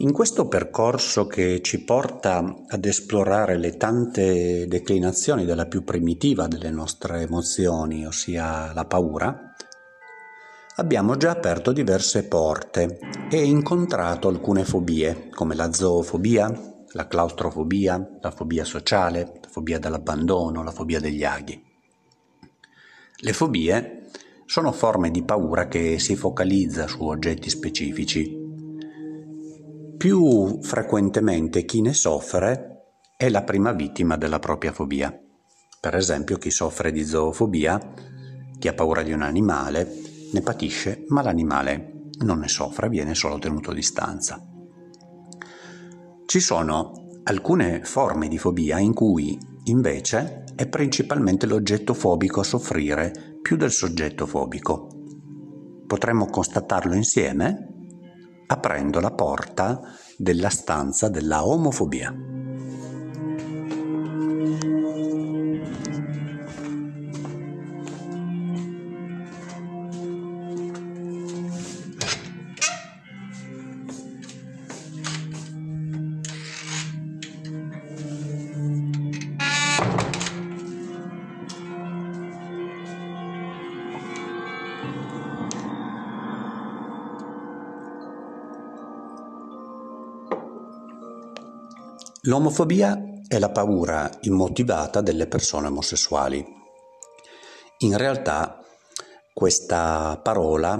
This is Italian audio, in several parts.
In questo percorso che ci porta ad esplorare le tante declinazioni della più primitiva delle nostre emozioni, ossia la paura, abbiamo già aperto diverse porte e incontrato alcune fobie, come la zoofobia, la claustrofobia, la fobia sociale, la fobia dell'abbandono, la fobia degli aghi. Le fobie sono forme di paura che si focalizza su oggetti specifici più frequentemente chi ne soffre è la prima vittima della propria fobia. Per esempio chi soffre di zoofobia, chi ha paura di un animale, ne patisce, ma l'animale non ne soffre, viene solo tenuto a distanza. Ci sono alcune forme di fobia in cui invece è principalmente l'oggetto fobico a soffrire più del soggetto fobico. Potremmo constatarlo insieme? Aprendo la porta della stanza della omofobia. L'omofobia è la paura immotivata delle persone omosessuali. In realtà questa parola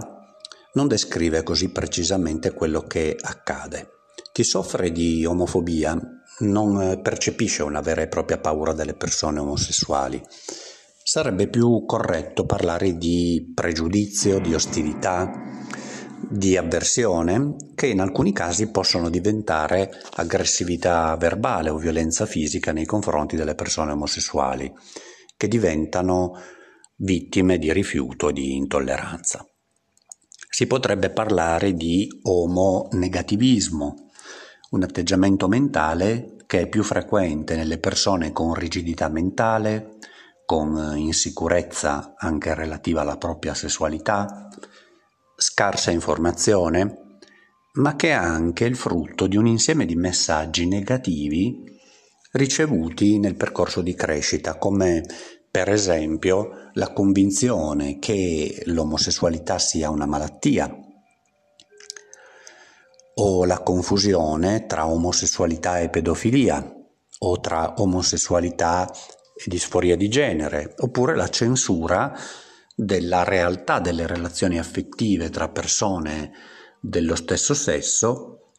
non descrive così precisamente quello che accade. Chi soffre di omofobia non percepisce una vera e propria paura delle persone omosessuali. Sarebbe più corretto parlare di pregiudizio, di ostilità, di avversione che in alcuni casi possono diventare aggressività verbale o violenza fisica nei confronti delle persone omosessuali, che diventano vittime di rifiuto e di intolleranza. Si potrebbe parlare di omonegativismo, un atteggiamento mentale che è più frequente nelle persone con rigidità mentale, con insicurezza anche relativa alla propria sessualità, scarsa informazione, ma che è anche il frutto di un insieme di messaggi negativi ricevuti nel percorso di crescita, come per esempio la convinzione che l'omosessualità sia una malattia o la confusione tra omosessualità e pedofilia o tra omosessualità e disforia di genere, oppure la censura della realtà delle relazioni affettive tra persone dello stesso sesso,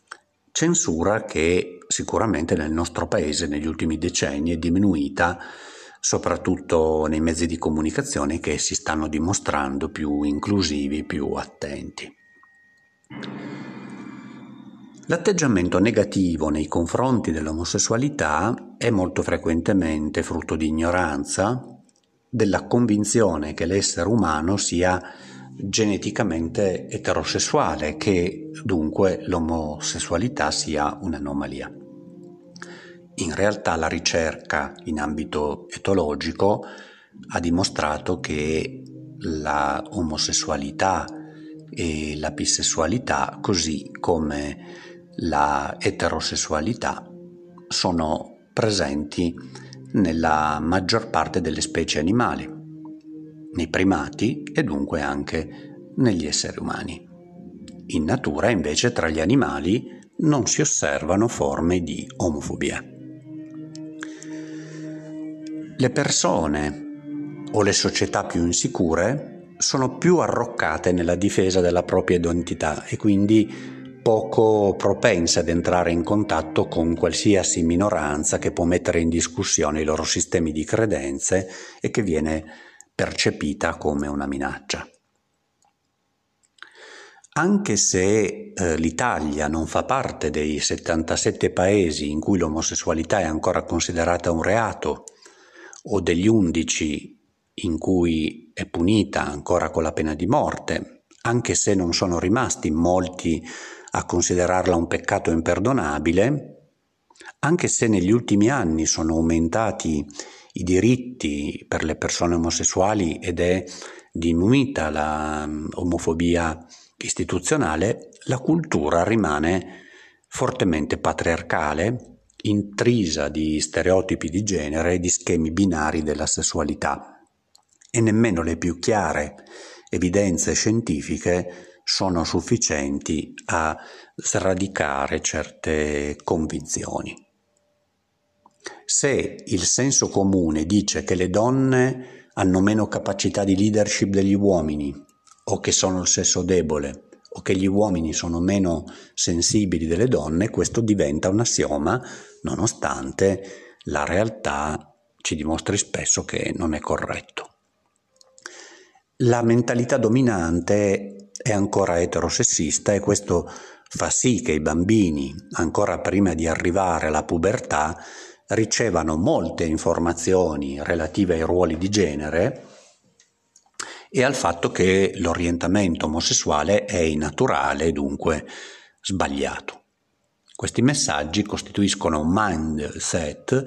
censura che sicuramente nel nostro paese negli ultimi decenni è diminuita soprattutto nei mezzi di comunicazione che si stanno dimostrando più inclusivi, più attenti. L'atteggiamento negativo nei confronti dell'omosessualità è molto frequentemente frutto di ignoranza, della convinzione che l'essere umano sia geneticamente eterosessuale, che dunque l'omosessualità sia un'anomalia. In realtà la ricerca in ambito etologico ha dimostrato che la omosessualità e la bisessualità, così come la eterosessualità, sono presenti nella maggior parte delle specie animali, nei primati e dunque anche negli esseri umani. In natura invece tra gli animali non si osservano forme di omofobia. Le persone o le società più insicure sono più arroccate nella difesa della propria identità e quindi poco propense ad entrare in contatto con qualsiasi minoranza che può mettere in discussione i loro sistemi di credenze e che viene percepita come una minaccia. Anche se eh, l'Italia non fa parte dei 77 paesi in cui l'omosessualità è ancora considerata un reato o degli 11 in cui è punita ancora con la pena di morte, anche se non sono rimasti molti a considerarla un peccato imperdonabile, anche se negli ultimi anni sono aumentati i diritti per le persone omosessuali ed è diminuita la mm, istituzionale, la cultura rimane fortemente patriarcale, intrisa di stereotipi di genere e di schemi binari della sessualità. E nemmeno le più chiare evidenze scientifiche sono sufficienti a sradicare certe convinzioni. Se il senso comune dice che le donne hanno meno capacità di leadership degli uomini o che sono il sesso debole o che gli uomini sono meno sensibili delle donne, questo diventa un assioma nonostante la realtà ci dimostri spesso che non è corretto. La mentalità dominante è ancora eterosessista e questo fa sì che i bambini, ancora prima di arrivare alla pubertà, ricevano molte informazioni relative ai ruoli di genere e al fatto che l'orientamento omosessuale è innaturale e dunque sbagliato. Questi messaggi costituiscono un mindset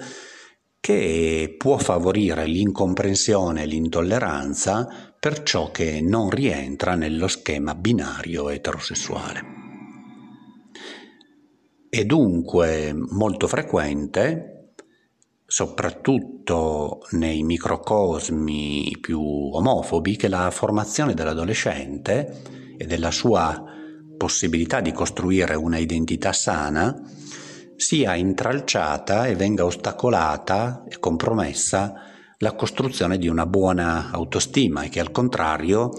che può favorire l'incomprensione e l'intolleranza per ciò che non rientra nello schema binario eterosessuale. È dunque molto frequente, soprattutto nei microcosmi più omofobi, che la formazione dell'adolescente e della sua possibilità di costruire una identità sana sia intralciata e venga ostacolata e compromessa la costruzione di una buona autostima e che al contrario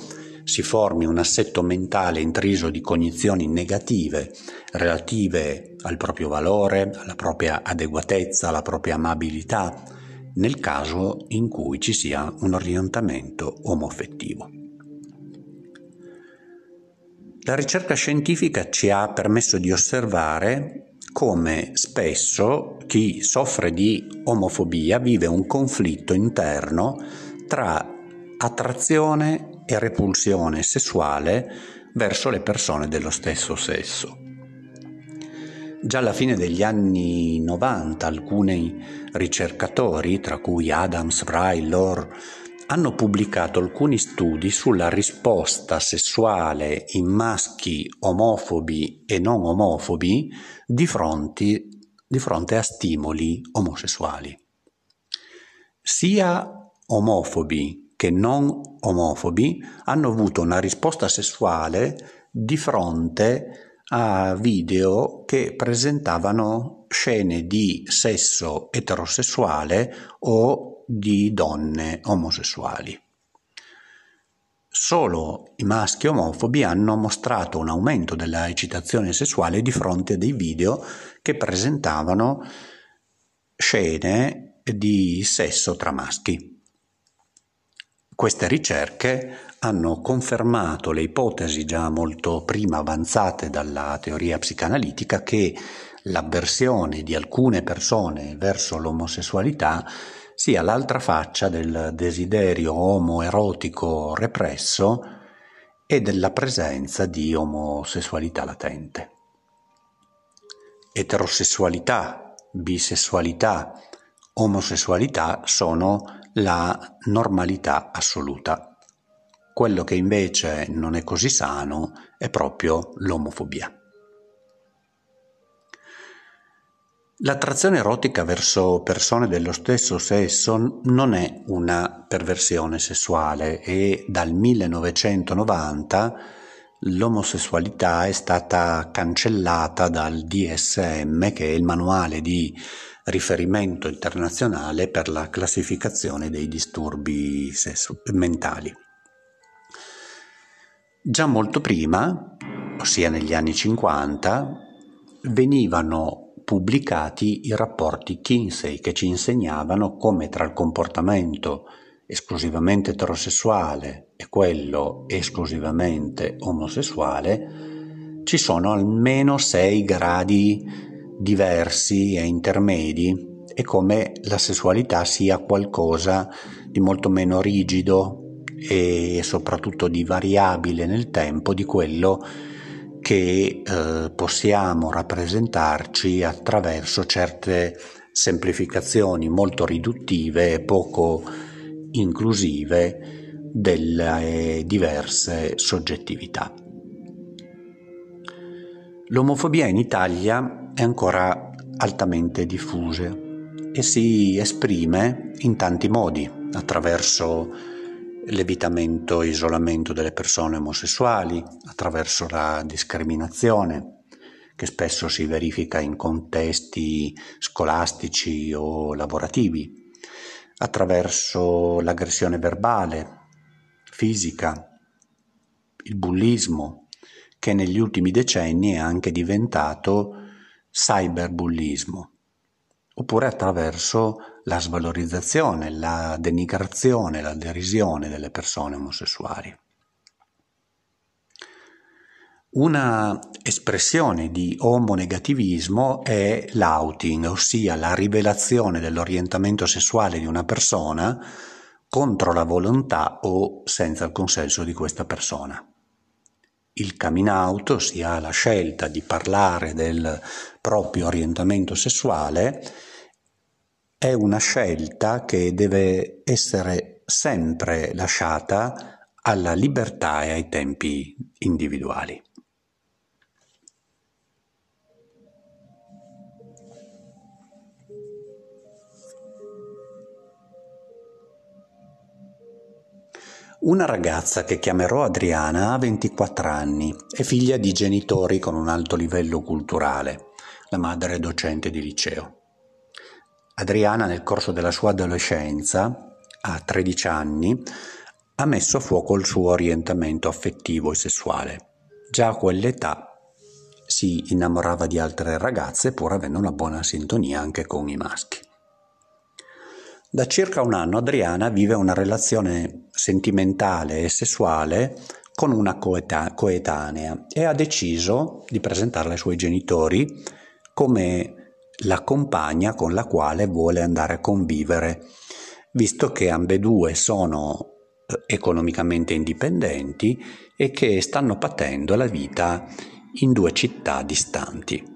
si formi un assetto mentale intriso di cognizioni negative relative al proprio valore, alla propria adeguatezza, alla propria amabilità, nel caso in cui ci sia un orientamento omoaffettivo. La ricerca scientifica ci ha permesso di osservare come spesso chi soffre di omofobia vive un conflitto interno tra attrazione e repulsione sessuale verso le persone dello stesso sesso. Già alla fine degli anni 90 alcuni ricercatori, tra cui Adams, Fry, Lore, hanno pubblicato alcuni studi sulla risposta sessuale in maschi omofobi e non omofobi di fronte, di fronte a stimoli omosessuali. Sia omofobi che non omofobi hanno avuto una risposta sessuale di fronte a video che presentavano scene di sesso eterosessuale o di donne omosessuali. Solo i maschi omofobi hanno mostrato un aumento della eccitazione sessuale di fronte a dei video che presentavano scene di sesso tra maschi. Queste ricerche hanno confermato le ipotesi già molto prima avanzate dalla teoria psicanalitica che l'avversione di alcune persone verso l'omosessualità sia l'altra faccia del desiderio omoerotico represso e della presenza di omosessualità latente. Eterosessualità, bisessualità, omosessualità sono la normalità assoluta. Quello che invece non è così sano è proprio l'omofobia. L'attrazione erotica verso persone dello stesso sesso non è una perversione sessuale e dal 1990 l'omosessualità è stata cancellata dal DSM, che è il manuale di riferimento internazionale per la classificazione dei disturbi sessu- mentali. Già molto prima, ossia negli anni 50, venivano pubblicati i rapporti Kinsey che ci insegnavano come tra il comportamento esclusivamente eterosessuale e quello esclusivamente omosessuale ci sono almeno sei gradi diversi e intermedi e come la sessualità sia qualcosa di molto meno rigido e soprattutto di variabile nel tempo di quello che eh, possiamo rappresentarci attraverso certe semplificazioni molto riduttive e poco inclusive delle diverse soggettività. L'omofobia in Italia è ancora altamente diffusa e si esprime in tanti modi, attraverso l'evitamento e isolamento delle persone omosessuali, attraverso la discriminazione, che spesso si verifica in contesti scolastici o lavorativi, attraverso l'aggressione verbale, fisica, il bullismo, che negli ultimi decenni è anche diventato cyberbullismo, oppure attraverso la svalorizzazione, la denigrazione, la derisione delle persone omosessuali. Una espressione di omonegativismo è l'outing, ossia la rivelazione dell'orientamento sessuale di una persona contro la volontà o senza il consenso di questa persona. Il coming out, ossia la scelta di parlare del proprio orientamento sessuale, è una scelta che deve essere sempre lasciata alla libertà e ai tempi individuali. Una ragazza che chiamerò Adriana ha 24 anni, è figlia di genitori con un alto livello culturale. La madre è docente di liceo. Adriana nel corso della sua adolescenza, a 13 anni, ha messo a fuoco il suo orientamento affettivo e sessuale. Già a quell'età si innamorava di altre ragazze pur avendo una buona sintonia anche con i maschi. Da circa un anno Adriana vive una relazione sentimentale e sessuale con una coeta- coetanea e ha deciso di presentarla ai suoi genitori come la compagna con la quale vuole andare a convivere, visto che ambedue sono eh, economicamente indipendenti e che stanno patendo la vita in due città distanti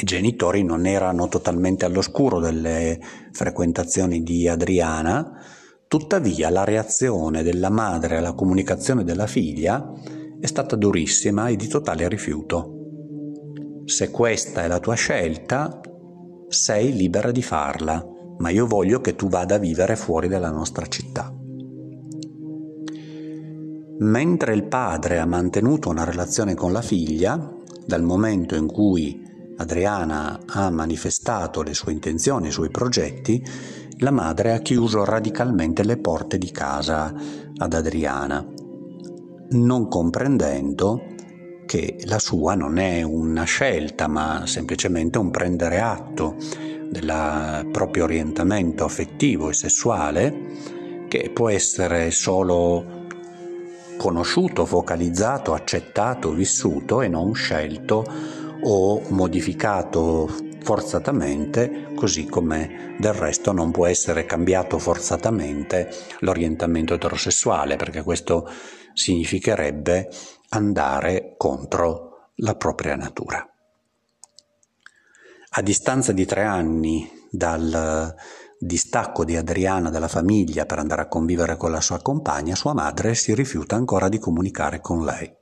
i genitori non erano totalmente all'oscuro delle frequentazioni di Adriana, tuttavia la reazione della madre alla comunicazione della figlia è stata durissima e di totale rifiuto. Se questa è la tua scelta, sei libera di farla, ma io voglio che tu vada a vivere fuori dalla nostra città. Mentre il padre ha mantenuto una relazione con la figlia, dal momento in cui Adriana ha manifestato le sue intenzioni, i suoi progetti, la madre ha chiuso radicalmente le porte di casa ad Adriana, non comprendendo che la sua non è una scelta, ma semplicemente un prendere atto del proprio orientamento affettivo e sessuale, che può essere solo conosciuto, focalizzato, accettato, vissuto e non scelto o modificato forzatamente, così come del resto non può essere cambiato forzatamente l'orientamento eterosessuale, perché questo significherebbe andare contro la propria natura. A distanza di tre anni dal distacco di Adriana dalla famiglia per andare a convivere con la sua compagna, sua madre si rifiuta ancora di comunicare con lei.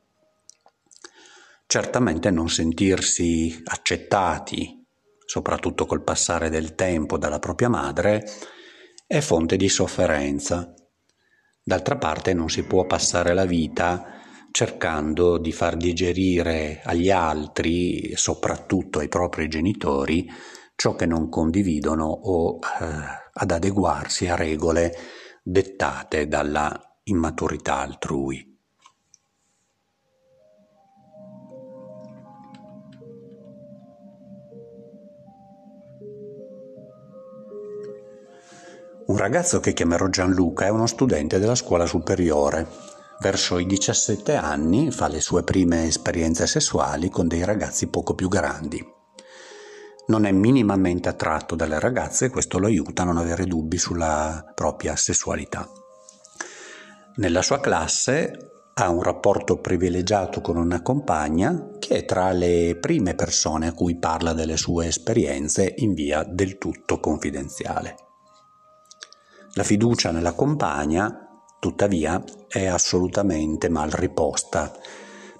Certamente non sentirsi accettati, soprattutto col passare del tempo dalla propria madre, è fonte di sofferenza. D'altra parte non si può passare la vita cercando di far digerire agli altri, soprattutto ai propri genitori, ciò che non condividono o eh, ad adeguarsi a regole dettate dalla immaturità altrui. Un ragazzo che chiamerò Gianluca è uno studente della scuola superiore. Verso i 17 anni fa le sue prime esperienze sessuali con dei ragazzi poco più grandi. Non è minimamente attratto dalle ragazze e questo lo aiuta a non avere dubbi sulla propria sessualità. Nella sua classe ha un rapporto privilegiato con una compagna che è tra le prime persone a cui parla delle sue esperienze in via del tutto confidenziale. La fiducia nella compagna, tuttavia, è assolutamente mal riposta,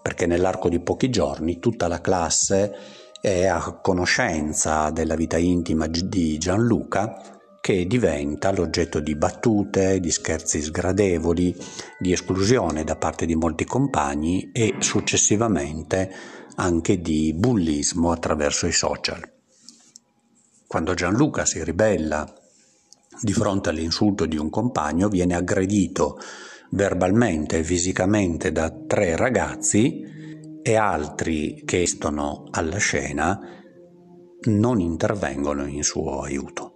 perché nell'arco di pochi giorni tutta la classe è a conoscenza della vita intima di Gianluca che diventa l'oggetto di battute, di scherzi sgradevoli, di esclusione da parte di molti compagni e successivamente anche di bullismo attraverso i social. Quando Gianluca si ribella di fronte all'insulto di un compagno, viene aggredito verbalmente e fisicamente da tre ragazzi e altri che estono alla scena non intervengono in suo aiuto.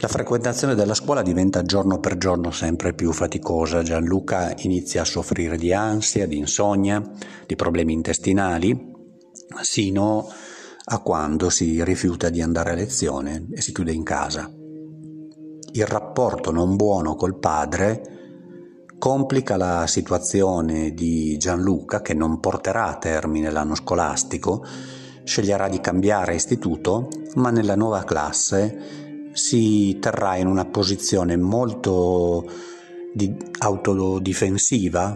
La frequentazione della scuola diventa giorno per giorno sempre più faticosa. Gianluca inizia a soffrire di ansia, di insonnia, di problemi intestinali, sino a quando si rifiuta di andare a lezione e si chiude in casa. Il rapporto non buono col padre complica la situazione di Gianluca che non porterà a termine l'anno scolastico, sceglierà di cambiare istituto, ma nella nuova classe si terrà in una posizione molto di autodifensiva,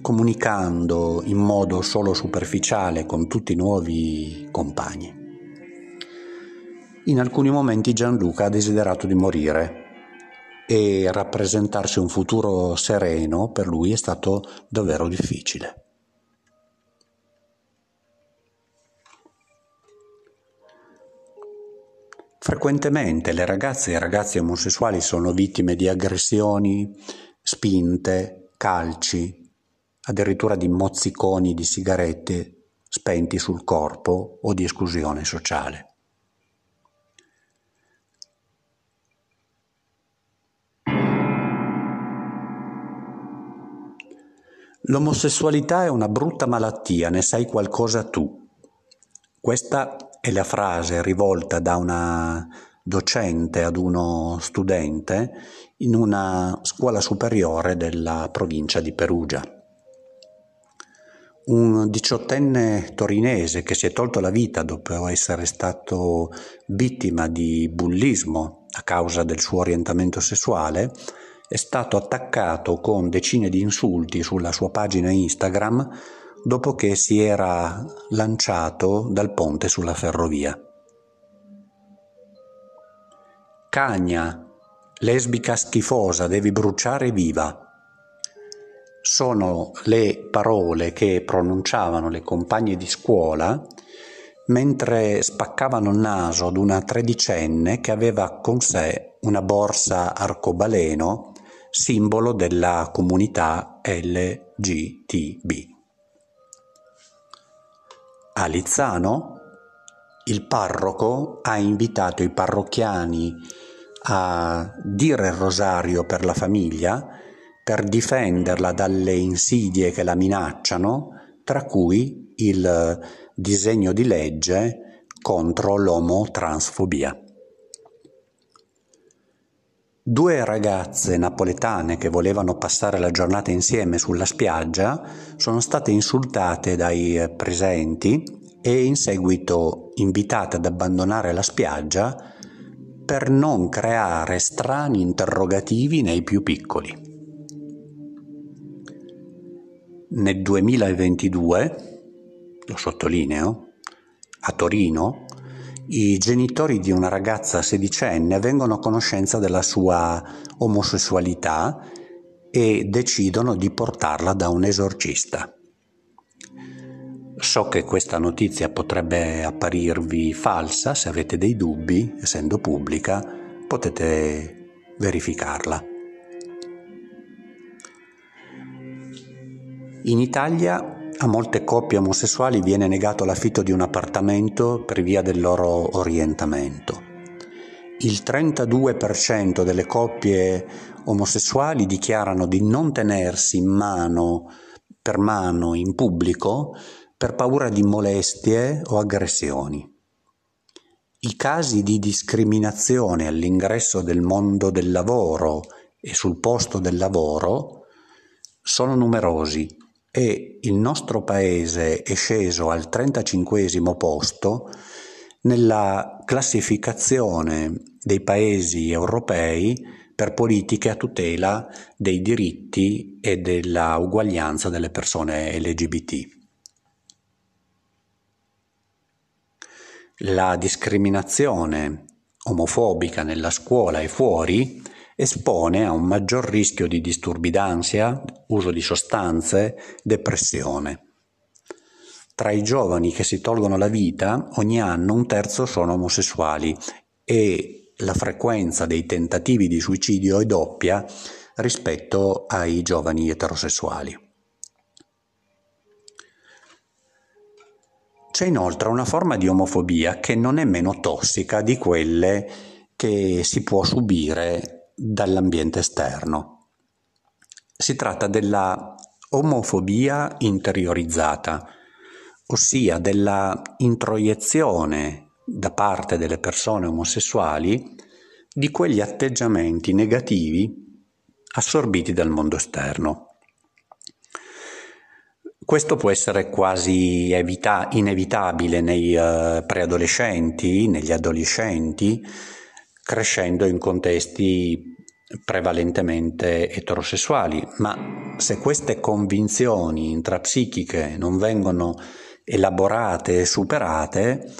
comunicando in modo solo superficiale con tutti i nuovi compagni. In alcuni momenti Gianluca ha desiderato di morire e rappresentarsi un futuro sereno per lui è stato davvero difficile. Frequentemente le ragazze e i ragazzi omosessuali sono vittime di aggressioni, spinte, calci, addirittura di mozziconi di sigarette spenti sul corpo o di esclusione sociale. L'omosessualità è una brutta malattia, ne sai qualcosa tu. Questa è la frase rivolta da una docente ad uno studente in una scuola superiore della provincia di Perugia. Un diciottenne torinese che si è tolto la vita dopo essere stato vittima di bullismo a causa del suo orientamento sessuale è stato attaccato con decine di insulti sulla sua pagina Instagram dopo che si era lanciato dal ponte sulla ferrovia. Cagna, lesbica schifosa, devi bruciare viva. Sono le parole che pronunciavano le compagne di scuola mentre spaccavano il naso ad una tredicenne che aveva con sé una borsa arcobaleno, simbolo della comunità LGTB. A Lizzano il parroco ha invitato i parrocchiani a dire il rosario per la famiglia per difenderla dalle insidie che la minacciano, tra cui il disegno di legge contro l'omotransfobia. Due ragazze napoletane che volevano passare la giornata insieme sulla spiaggia sono state insultate dai presenti e in seguito invitate ad abbandonare la spiaggia per non creare strani interrogativi nei più piccoli. Nel 2022, lo sottolineo, a Torino i genitori di una ragazza sedicenne vengono a conoscenza della sua omosessualità e decidono di portarla da un esorcista. So che questa notizia potrebbe apparirvi falsa, se avete dei dubbi, essendo pubblica, potete verificarla. In Italia a molte coppie omosessuali viene negato l'affitto di un appartamento per via del loro orientamento. Il 32% delle coppie omosessuali dichiarano di non tenersi in mano per mano in pubblico per paura di molestie o aggressioni. I casi di discriminazione all'ingresso del mondo del lavoro e sul posto del lavoro sono numerosi e il nostro paese è sceso al 35 posto nella classificazione dei paesi europei per politiche a tutela dei diritti e della uguaglianza delle persone LGBT. La discriminazione omofobica nella scuola e fuori espone a un maggior rischio di disturbi d'ansia, uso di sostanze, depressione. Tra i giovani che si tolgono la vita, ogni anno un terzo sono omosessuali e la frequenza dei tentativi di suicidio è doppia rispetto ai giovani eterosessuali. C'è inoltre una forma di omofobia che non è meno tossica di quelle che si può subire dall'ambiente esterno. Si tratta della omofobia interiorizzata, ossia della introiezione da parte delle persone omosessuali di quegli atteggiamenti negativi assorbiti dal mondo esterno. Questo può essere quasi evita- inevitabile nei uh, preadolescenti, negli adolescenti, crescendo in contesti prevalentemente eterosessuali, ma se queste convinzioni intrapsichiche non vengono elaborate e superate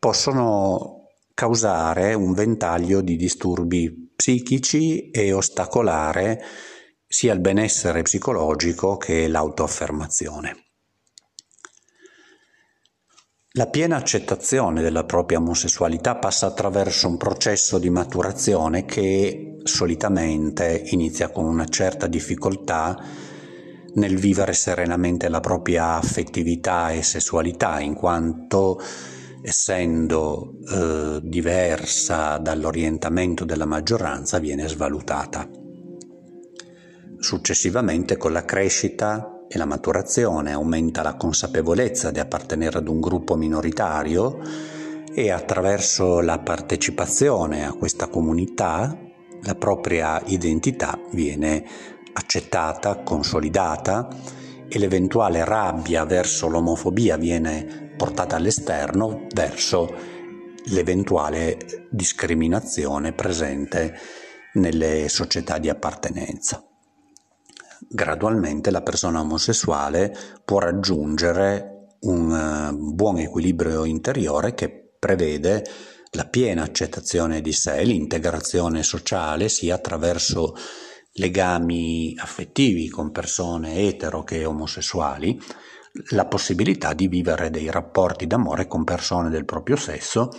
possono causare un ventaglio di disturbi psichici e ostacolare sia il benessere psicologico che l'autoaffermazione. La piena accettazione della propria omosessualità passa attraverso un processo di maturazione che solitamente inizia con una certa difficoltà nel vivere serenamente la propria affettività e sessualità, in quanto essendo eh, diversa dall'orientamento della maggioranza viene svalutata. Successivamente con la crescita e la maturazione aumenta la consapevolezza di appartenere ad un gruppo minoritario e attraverso la partecipazione a questa comunità la propria identità viene accettata, consolidata e l'eventuale rabbia verso l'omofobia viene portata all'esterno verso l'eventuale discriminazione presente nelle società di appartenenza. Gradualmente la persona omosessuale può raggiungere un eh, buon equilibrio interiore che prevede la piena accettazione di sé, l'integrazione sociale sia attraverso legami affettivi con persone etero che omosessuali, la possibilità di vivere dei rapporti d'amore con persone del proprio sesso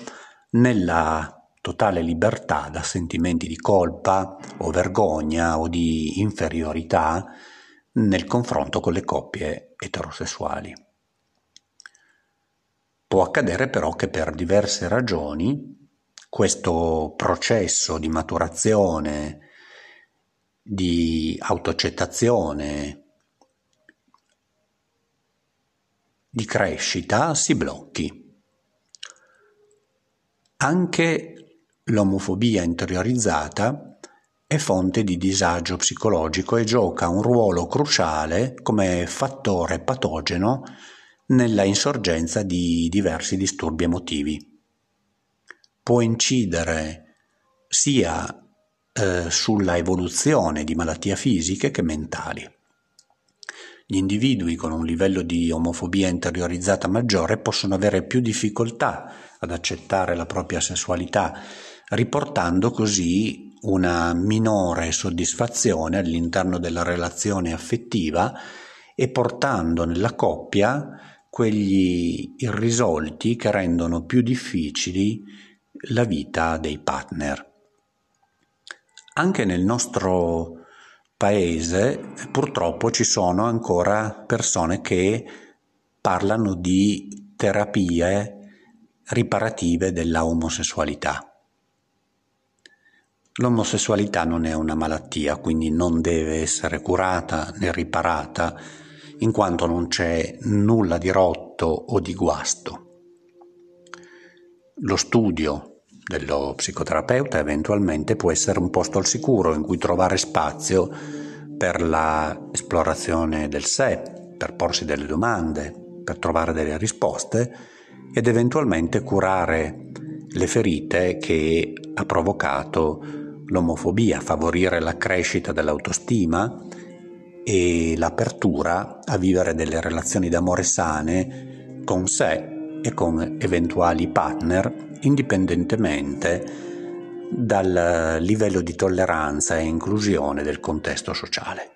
nella totale libertà da sentimenti di colpa o vergogna o di inferiorità nel confronto con le coppie eterosessuali. Può accadere però che per diverse ragioni questo processo di maturazione di autoaccettazione, di crescita si blocchi. Anche l'omofobia interiorizzata è fonte di disagio psicologico e gioca un ruolo cruciale come fattore patogeno nella insorgenza di diversi disturbi emotivi. Può incidere sia eh, sulla evoluzione di malattie fisiche che mentali. Gli individui con un livello di omofobia interiorizzata maggiore possono avere più difficoltà ad accettare la propria sessualità, riportando così una minore soddisfazione all'interno della relazione affettiva e portando nella coppia quegli irrisolti che rendono più difficili la vita dei partner. Anche nel nostro paese purtroppo ci sono ancora persone che parlano di terapie riparative della omosessualità. L'omosessualità non è una malattia, quindi non deve essere curata né riparata, in quanto non c'è nulla di rotto o di guasto. Lo studio dello psicoterapeuta eventualmente può essere un posto al sicuro in cui trovare spazio per l'esplorazione del sé, per porsi delle domande, per trovare delle risposte ed eventualmente curare le ferite che ha provocato l'omofobia, favorire la crescita dell'autostima e l'apertura a vivere delle relazioni d'amore sane con sé e con eventuali partner indipendentemente dal livello di tolleranza e inclusione del contesto sociale.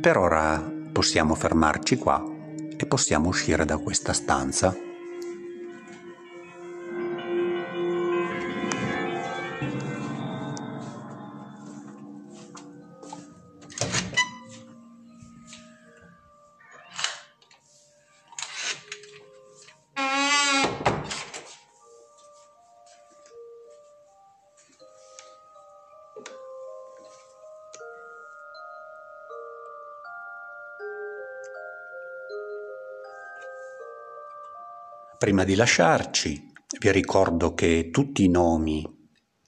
Per ora possiamo fermarci qua e possiamo uscire da questa stanza. Prima di lasciarci, vi ricordo che tutti i nomi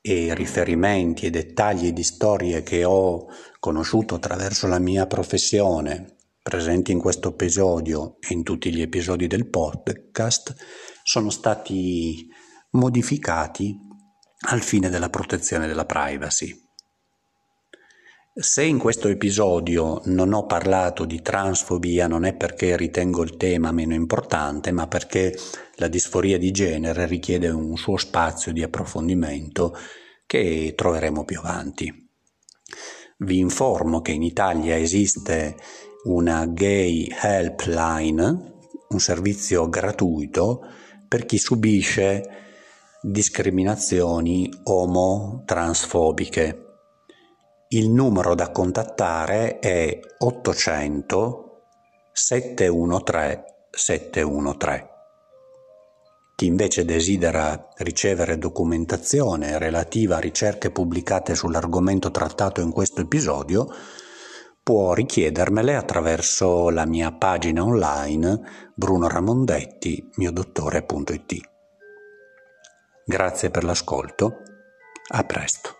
e riferimenti e dettagli di storie che ho conosciuto attraverso la mia professione, presenti in questo episodio e in tutti gli episodi del podcast, sono stati modificati al fine della protezione della privacy. Se in questo episodio non ho parlato di transfobia non è perché ritengo il tema meno importante, ma perché la disforia di genere richiede un suo spazio di approfondimento che troveremo più avanti. Vi informo che in Italia esiste una gay helpline, un servizio gratuito per chi subisce discriminazioni omo-transfobiche il numero da contattare è 800 713 713. Chi invece desidera ricevere documentazione relativa a ricerche pubblicate sull'argomento trattato in questo episodio può richiedermele attraverso la mia pagina online Bruno Ramondetti, miodottore.it. Grazie per l'ascolto, a presto.